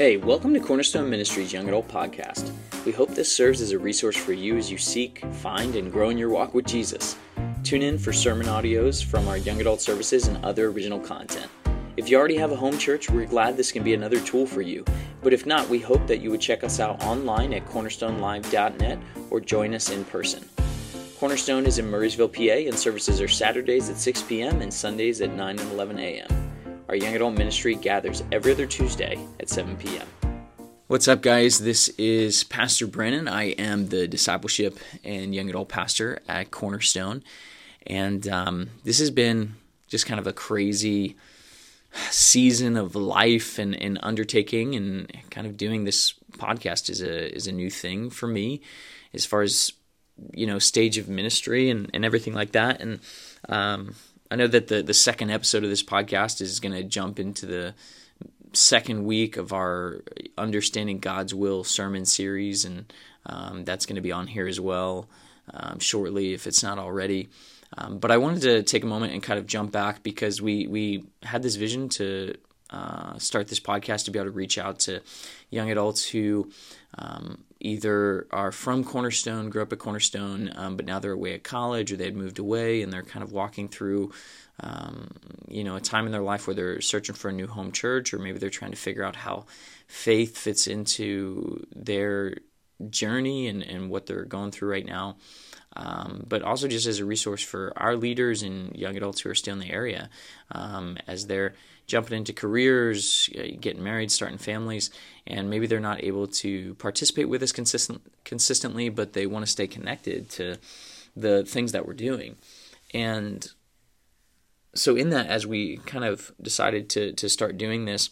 Hey, welcome to Cornerstone Ministries Young Adult Podcast. We hope this serves as a resource for you as you seek, find, and grow in your walk with Jesus. Tune in for sermon audios from our young adult services and other original content. If you already have a home church, we're glad this can be another tool for you. But if not, we hope that you would check us out online at cornerstonelive.net or join us in person. Cornerstone is in Murrysville, PA, and services are Saturdays at 6 p.m. and Sundays at 9 and 11 a.m. Our young adult ministry gathers every other Tuesday at 7 p.m. What's up, guys? This is Pastor Brennan. I am the discipleship and young adult pastor at Cornerstone. And um, this has been just kind of a crazy season of life and, and undertaking and kind of doing this podcast is a is a new thing for me as far as you know stage of ministry and, and everything like that and um, I know that the the second episode of this podcast is going to jump into the second week of our understanding God's will sermon series, and um, that's going to be on here as well um, shortly if it's not already. Um, but I wanted to take a moment and kind of jump back because we we had this vision to uh, start this podcast to be able to reach out to young adults who um, either are from Cornerstone, grew up at Cornerstone, um, but now they're away at college or they had moved away and they're kind of walking through, um, you know, a time in their life where they're searching for a new home church or maybe they're trying to figure out how faith fits into their journey and, and what they're going through right now. Um, but also just as a resource for our leaders and young adults who are still in the area um, as they're jumping into careers, getting married, starting families, and maybe they're not able to participate with us consistent, consistently, but they want to stay connected to the things that we're doing. And so, in that, as we kind of decided to to start doing this,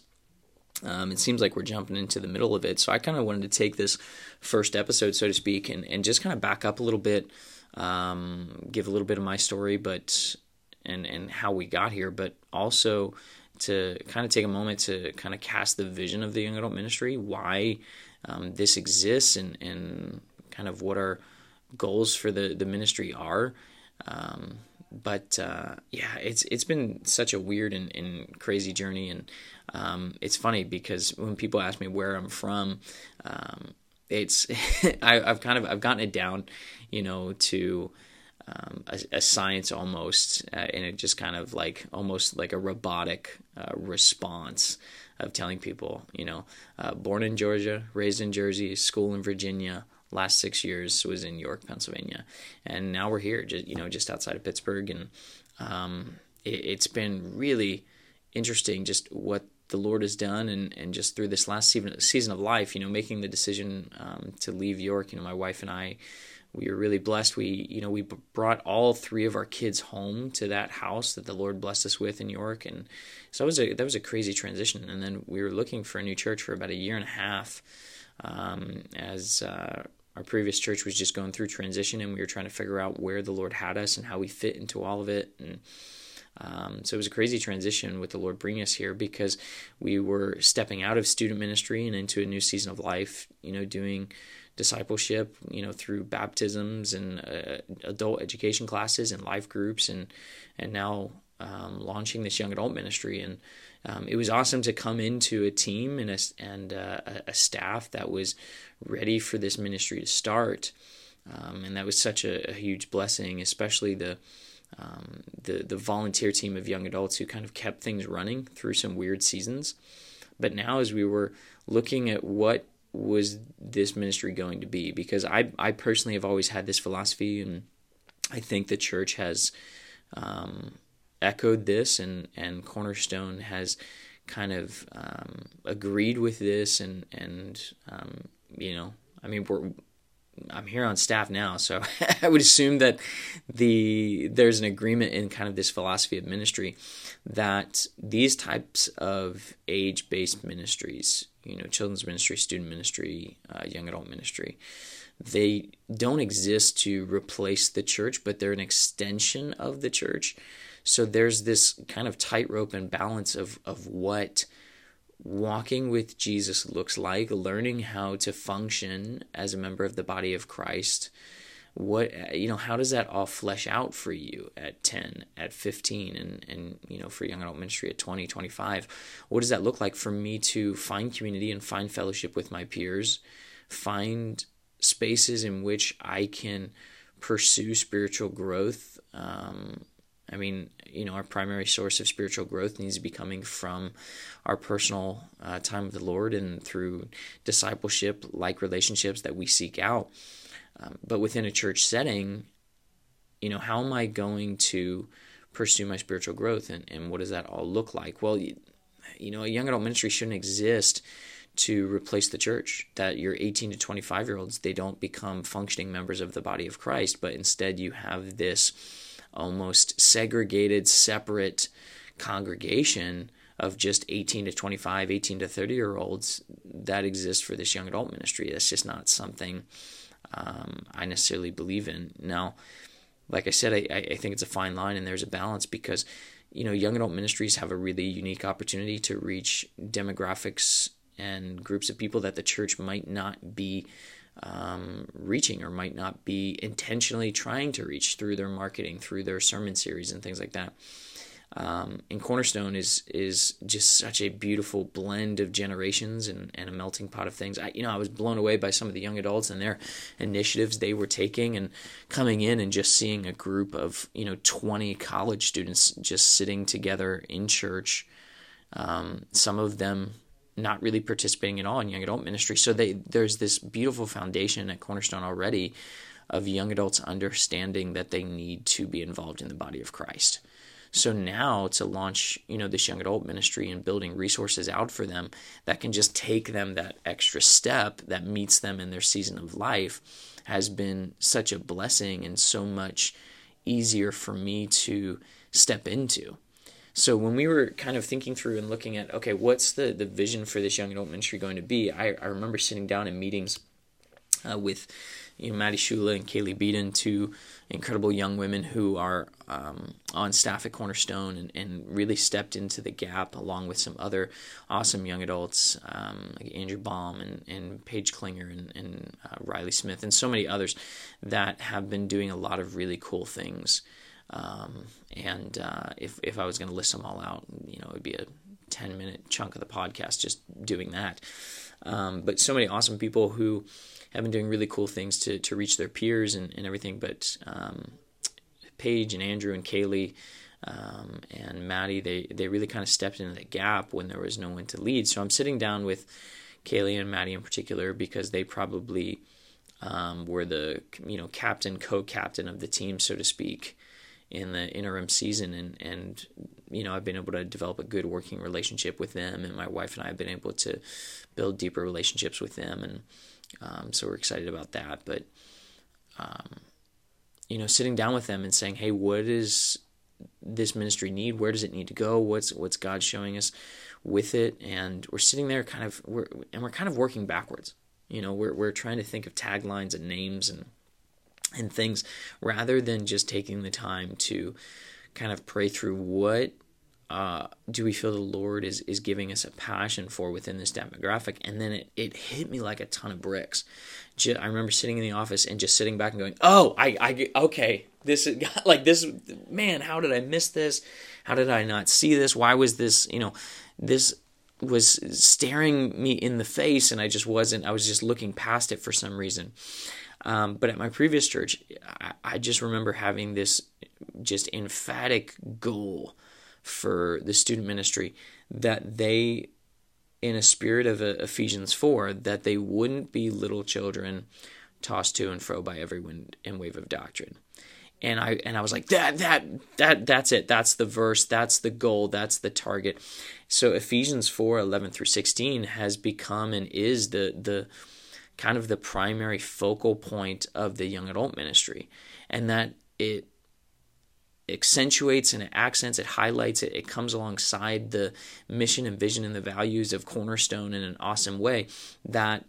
um, it seems like we're jumping into the middle of it. So I kind of wanted to take this first episode, so to speak, and, and just kind of back up a little bit, um, give a little bit of my story, but and and how we got here, but also to kind of take a moment to kind of cast the vision of the young adult ministry, why um, this exists, and, and kind of what our goals for the, the ministry are. Um, but uh, yeah, it's it's been such a weird and, and crazy journey, and um, it's funny because when people ask me where I'm from, um, it's I, have kind of I've gotten it down, you know, to um, a, a, science almost, uh, and it just kind of like almost like a robotic uh, response of telling people, you know, uh, born in Georgia, raised in Jersey, school in Virginia, last six years was in York, Pennsylvania, and now we're here, just you know, just outside of Pittsburgh, and um, it, it's been really interesting just what the Lord has done, and, and just through this last season, of life, you know, making the decision um, to leave York. You know, my wife and I we were really blessed. We, you know, we brought all three of our kids home to that house that the Lord blessed us with in York, and so that was a that was a crazy transition. And then we were looking for a new church for about a year and a half, um, as uh, our previous church was just going through transition, and we were trying to figure out where the Lord had us and how we fit into all of it, and. Um, so it was a crazy transition with the Lord bringing us here because we were stepping out of student ministry and into a new season of life, you know, doing discipleship, you know, through baptisms and uh, adult education classes and life groups, and and now um, launching this young adult ministry. And um, it was awesome to come into a team and a and uh, a staff that was ready for this ministry to start, um, and that was such a, a, huge blessing, especially the. Um, the the volunteer team of young adults who kind of kept things running through some weird seasons, but now as we were looking at what was this ministry going to be? Because I I personally have always had this philosophy, and I think the church has um, echoed this, and and Cornerstone has kind of um, agreed with this, and and um, you know, I mean, we're I'm here on staff now, so I would assume that the there's an agreement in kind of this philosophy of ministry that these types of age-based ministries you know, children's ministry, student ministry, uh, young adult ministry. They don't exist to replace the church, but they're an extension of the church. So there's this kind of tightrope and balance of, of what walking with Jesus looks like, learning how to function as a member of the body of Christ what you know how does that all flesh out for you at 10 at 15 and and you know for young adult ministry at 20 25 what does that look like for me to find community and find fellowship with my peers find spaces in which i can pursue spiritual growth um, I mean, you know, our primary source of spiritual growth needs to be coming from our personal uh, time with the Lord and through discipleship, like relationships that we seek out. Um, but within a church setting, you know, how am I going to pursue my spiritual growth and, and what does that all look like? Well, you, you know, a young adult ministry shouldn't exist to replace the church that your 18 to 25 year olds they don't become functioning members of the body of christ but instead you have this almost segregated separate congregation of just 18 to 25 18 to 30 year olds that exists for this young adult ministry that's just not something um, I necessarily believe in. Now, like I said, I, I think it's a fine line and there's a balance because, you know, young adult ministries have a really unique opportunity to reach demographics and groups of people that the church might not be um, reaching or might not be intentionally trying to reach through their marketing, through their sermon series, and things like that. Um, and Cornerstone is is just such a beautiful blend of generations and, and a melting pot of things. I, you know, I was blown away by some of the young adults and their initiatives they were taking and coming in and just seeing a group of you know 20 college students just sitting together in church. Um, some of them not really participating at all in young adult ministry. So they there's this beautiful foundation at Cornerstone already of young adults understanding that they need to be involved in the body of Christ. So now to launch, you know, this young adult ministry and building resources out for them that can just take them that extra step that meets them in their season of life has been such a blessing and so much easier for me to step into. So when we were kind of thinking through and looking at, okay, what's the, the vision for this young adult ministry going to be? I, I remember sitting down in meetings uh, with you know, Maddie Shula and Kaylee Beaton, two incredible young women who are um, on staff at Cornerstone and, and really stepped into the gap along with some other awesome young adults um, like Andrew Baum and, and Paige Klinger and, and uh, Riley Smith and so many others that have been doing a lot of really cool things. Um, and uh, if, if I was going to list them all out, you know, it would be a 10 minute chunk of the podcast just doing that. Um, but so many awesome people who have been doing really cool things to to reach their peers and, and everything. But um, Paige and Andrew and Kaylee um, and Maddie, they they really kind of stepped into the gap when there was no one to lead. So I'm sitting down with Kaylee and Maddie in particular because they probably um, were the you know captain co-captain of the team, so to speak, in the interim season, and and you know I've been able to develop a good working relationship with them, and my wife and I have been able to build deeper relationships with them, and um, so we're excited about that. But, um, you know, sitting down with them and saying, hey, what is this ministry need? Where does it need to go? What's what's God showing us with it? And we're sitting there kind of, we're, and we're kind of working backwards. You know, we're we're trying to think of taglines and names and and things rather than just taking the time to kind of pray through what uh, do we feel the Lord is is giving us a passion for within this demographic? And then it, it hit me like a ton of bricks. Just, I remember sitting in the office and just sitting back and going, "Oh, I, I okay, this is like this. Man, how did I miss this? How did I not see this? Why was this? You know, this was staring me in the face, and I just wasn't. I was just looking past it for some reason." Um, but at my previous church, I, I just remember having this just emphatic goal for the student ministry that they in a spirit of uh, Ephesians 4 that they wouldn't be little children tossed to and fro by every wind and wave of doctrine. And I and I was like that that that that's it. That's the verse, that's the goal, that's the target. So Ephesians 4 11 through 16 has become and is the the kind of the primary focal point of the young adult ministry. And that it accentuates and it accents, it highlights it, it comes alongside the mission and vision and the values of Cornerstone in an awesome way that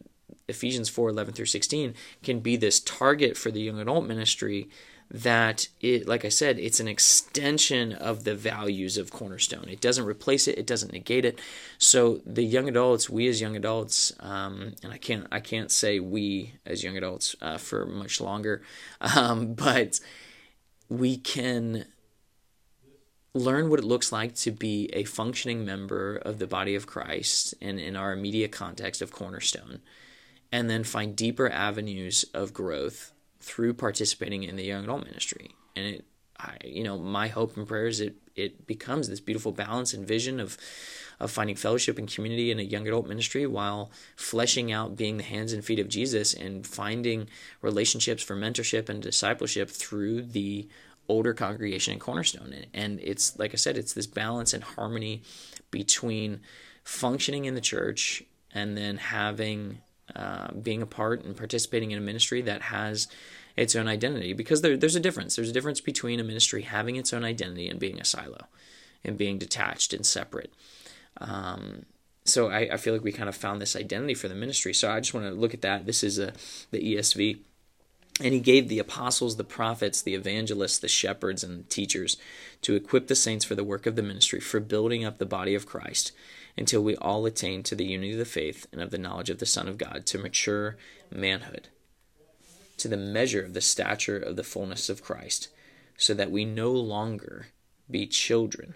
Ephesians 4 11 through 16 can be this target for the young adult ministry that it like i said it's an extension of the values of cornerstone. It doesn't replace it. It doesn't negate it. So the young adults we as young adults um, and i can't i can't say we as young adults uh, for much longer um, but we can learn what it looks like to be a functioning member of the body of christ and in our immediate context of cornerstone and then find deeper avenues of growth through participating in the young adult ministry. And it, I, you know, my hope and prayer is it it becomes this beautiful balance and vision of of finding fellowship and community in a young adult ministry while fleshing out being the hands and feet of Jesus and finding relationships for mentorship and discipleship through the older congregation in Cornerstone. And, and it's like I said, it's this balance and harmony between functioning in the church and then having uh, being a part and participating in a ministry that has its own identity because there, there's a difference. There's a difference between a ministry having its own identity and being a silo and being detached and separate. Um, so I, I, feel like we kind of found this identity for the ministry. So I just want to look at that. This is a, the ESV. And he gave the apostles, the prophets, the evangelists, the shepherds, and the teachers to equip the saints for the work of the ministry, for building up the body of Christ until we all attain to the unity of the faith and of the knowledge of the Son of God, to mature manhood, to the measure of the stature of the fullness of Christ, so that we no longer be children,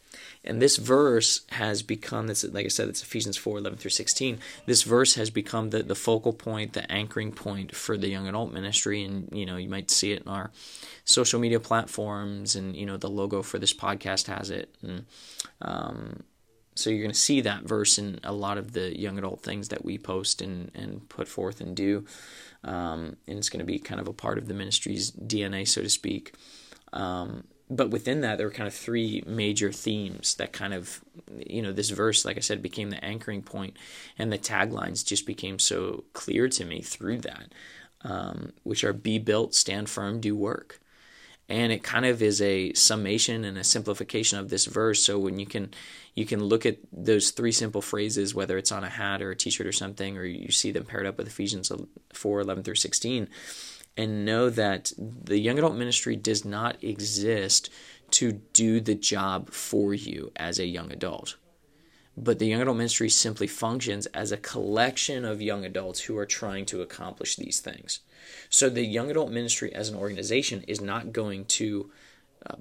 And this verse has become, this, like I said, it's Ephesians 4 11 through 16. This verse has become the, the focal point, the anchoring point for the young adult ministry. And, you know, you might see it in our social media platforms, and, you know, the logo for this podcast has it. And, um, so you're going to see that verse in a lot of the young adult things that we post and, and put forth and do. Um, and it's going to be kind of a part of the ministry's DNA, so to speak. Um, but within that, there were kind of three major themes that kind of, you know, this verse, like I said, became the anchoring point, and the taglines just became so clear to me through that, um, which are be built, stand firm, do work. And it kind of is a summation and a simplification of this verse. So when you can you can look at those three simple phrases whether it's on a hat or a t-shirt or something or you see them paired up with ephesians 4 11 through 16 and know that the young adult ministry does not exist to do the job for you as a young adult but the young adult ministry simply functions as a collection of young adults who are trying to accomplish these things. So the young adult ministry as an organization is not going to uh,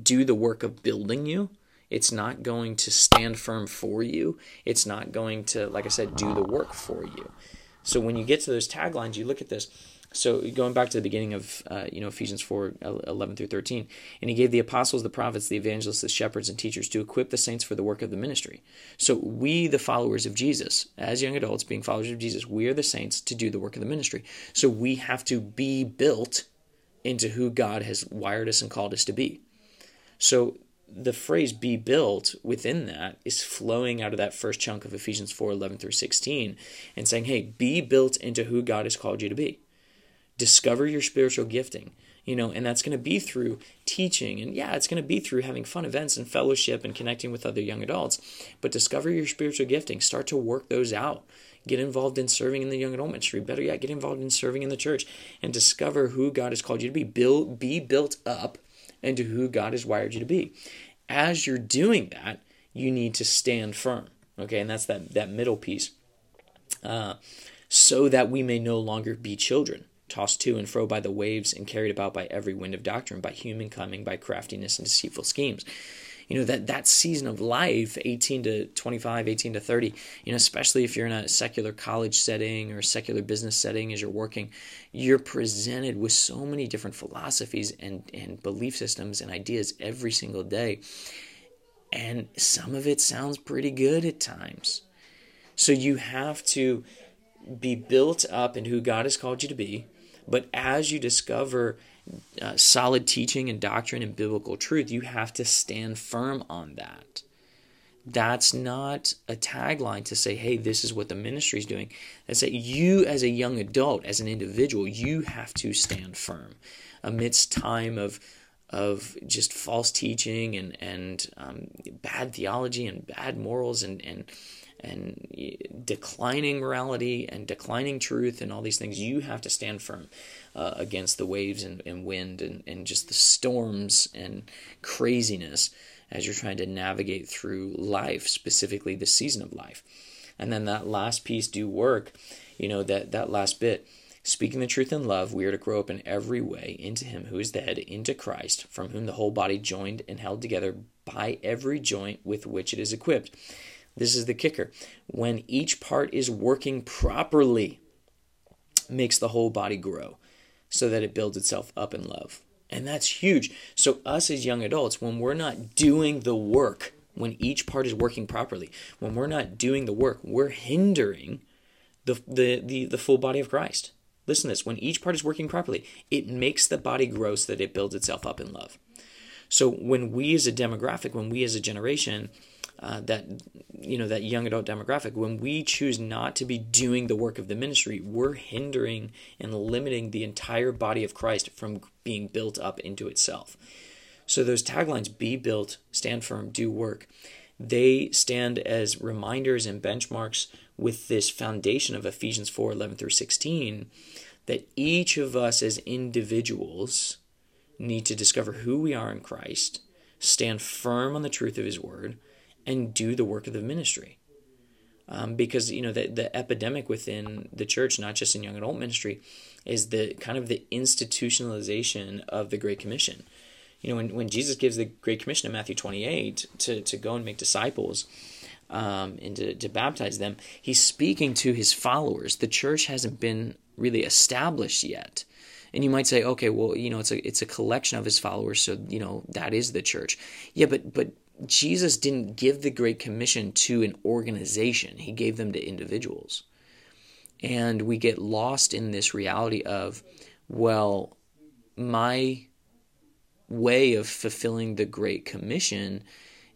do the work of building you. It's not going to stand firm for you. It's not going to, like I said, do the work for you. So when you get to those taglines, you look at this so going back to the beginning of uh, you know Ephesians 4 11 through 13 and he gave the apostles the prophets the evangelists the shepherds and teachers to equip the saints for the work of the ministry. So we the followers of Jesus as young adults being followers of Jesus we are the saints to do the work of the ministry. So we have to be built into who God has wired us and called us to be. So the phrase be built within that is flowing out of that first chunk of Ephesians 4 11 through 16 and saying hey be built into who God has called you to be discover your spiritual gifting you know and that's going to be through teaching and yeah it's going to be through having fun events and fellowship and connecting with other young adults but discover your spiritual gifting start to work those out. Get involved in serving in the young adult ministry better yet get involved in serving in the church and discover who god has called you to be. Build be built up into who god has wired you to be. As you're doing that you need to stand firm okay and that's that that middle piece uh, so that we may no longer be children tossed to and fro by the waves and carried about by every wind of doctrine, by human cunning, by craftiness and deceitful schemes. You know, that, that season of life, 18 to 25, 18 to 30, you know, especially if you're in a secular college setting or a secular business setting as you're working, you're presented with so many different philosophies and, and belief systems and ideas every single day. And some of it sounds pretty good at times. So you have to be built up in who God has called you to be But as you discover uh, solid teaching and doctrine and biblical truth, you have to stand firm on that. That's not a tagline to say, hey, this is what the ministry is doing. That's that you, as a young adult, as an individual, you have to stand firm amidst time of of just false teaching and and um, bad theology and bad morals and and and declining morality and declining truth and all these things. You have to stand firm uh, against the waves and, and wind and, and just the storms and craziness as you're trying to navigate through life, specifically the season of life. And then that last piece, do work, you know, that, that last bit, speaking the truth in love, we are to grow up in every way into Him who is the head, into Christ, from whom the whole body joined and held together by every joint with which it is equipped. This is the kicker. When each part is working properly, makes the whole body grow so that it builds itself up in love. And that's huge. So, us as young adults, when we're not doing the work, when each part is working properly, when we're not doing the work, we're hindering the, the, the, the full body of Christ. Listen to this when each part is working properly, it makes the body grow so that it builds itself up in love. So, when we as a demographic, when we as a generation, uh, that you know that young adult demographic when we choose not to be doing the work of the ministry we're hindering and limiting the entire body of christ from being built up into itself so those taglines be built stand firm do work they stand as reminders and benchmarks with this foundation of ephesians 4 11 through 16 that each of us as individuals need to discover who we are in christ stand firm on the truth of his word and do the work of the ministry. Um, because you know the the epidemic within the church, not just in young adult ministry, is the kind of the institutionalization of the Great Commission. You know, when, when Jesus gives the Great Commission in Matthew 28 to, to go and make disciples um, and to, to baptize them, he's speaking to his followers. The church hasn't been really established yet. And you might say, okay, well, you know, it's a it's a collection of his followers, so you know that is the church. Yeah, but but Jesus didn't give the Great Commission to an organization, he gave them to individuals. And we get lost in this reality of, well, my way of fulfilling the Great Commission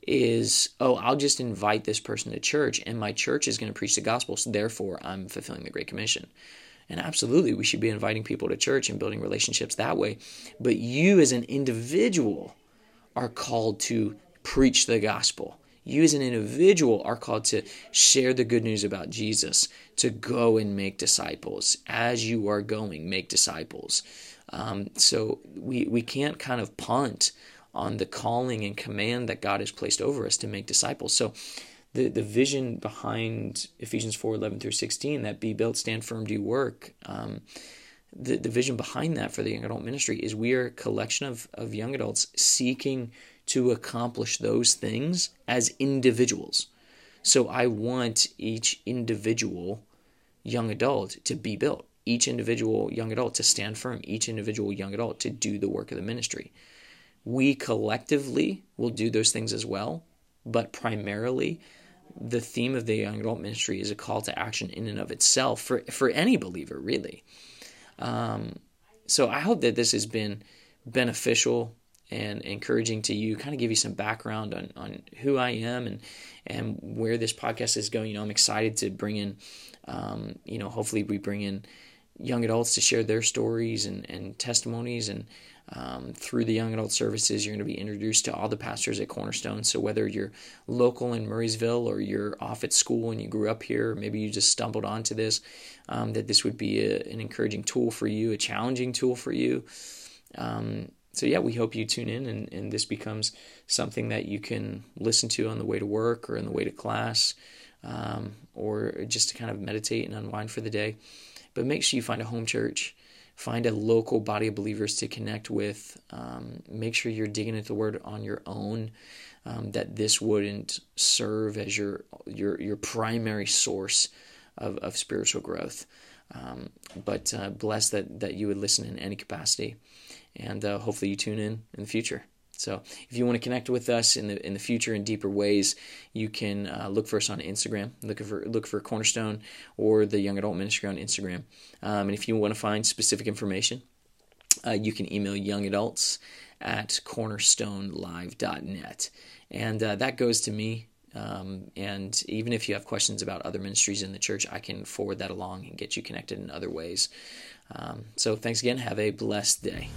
is, oh, I'll just invite this person to church and my church is going to preach the gospel, so therefore I'm fulfilling the Great Commission. And absolutely, we should be inviting people to church and building relationships that way. But you, as an individual, are called to preach the gospel. You, as an individual, are called to share the good news about Jesus, to go and make disciples. As you are going, make disciples. Um, so we, we can't kind of punt on the calling and command that God has placed over us to make disciples. So the, the vision behind Ephesians 4 11 through 16, that be built, stand firm, do work. Um, the, the vision behind that for the young adult ministry is we are a collection of, of young adults seeking to accomplish those things as individuals. So I want each individual young adult to be built, each individual young adult to stand firm, each individual young adult to do the work of the ministry. We collectively will do those things as well, but primarily the theme of the young adult ministry is a call to action in and of itself for, for any believer, really. Um, so I hope that this has been beneficial and encouraging to you, kind of give you some background on, on who I am and and where this podcast is going. You know, I'm excited to bring in, um, you know, hopefully we bring in young adults to share their stories and, and testimonies. And um, through the young adult services you're going to be introduced to all the pastors at cornerstone. So whether you're local in murrysville or you're off at school and you grew up here or maybe you just stumbled onto this um, that this would be a, an encouraging tool for you a challenging tool for you. Um, so yeah, we hope you tune in and, and this becomes something that you can listen to on the way to work or on the way to class, um, or just to kind of meditate and unwind for the day. But make sure you find a home church, find a local body of believers to connect with. Um, make sure you're digging into the Word on your own. Um, that this wouldn't serve as your your your primary source of, of spiritual growth. Um, but uh, bless that that you would listen in any capacity and uh, hopefully you tune in in the future. So if you want to connect with us in the in the future in deeper ways, you can uh, look for us on Instagram. Look for look for Cornerstone or the Young Adult Ministry on Instagram. Um, and if you want to find specific information, uh, you can email youngadults at cornerstonelive.net. And uh, that goes to me. Um, and even if you have questions about other ministries in the church, I can forward that along and get you connected in other ways. Um, so thanks again. Have a blessed day.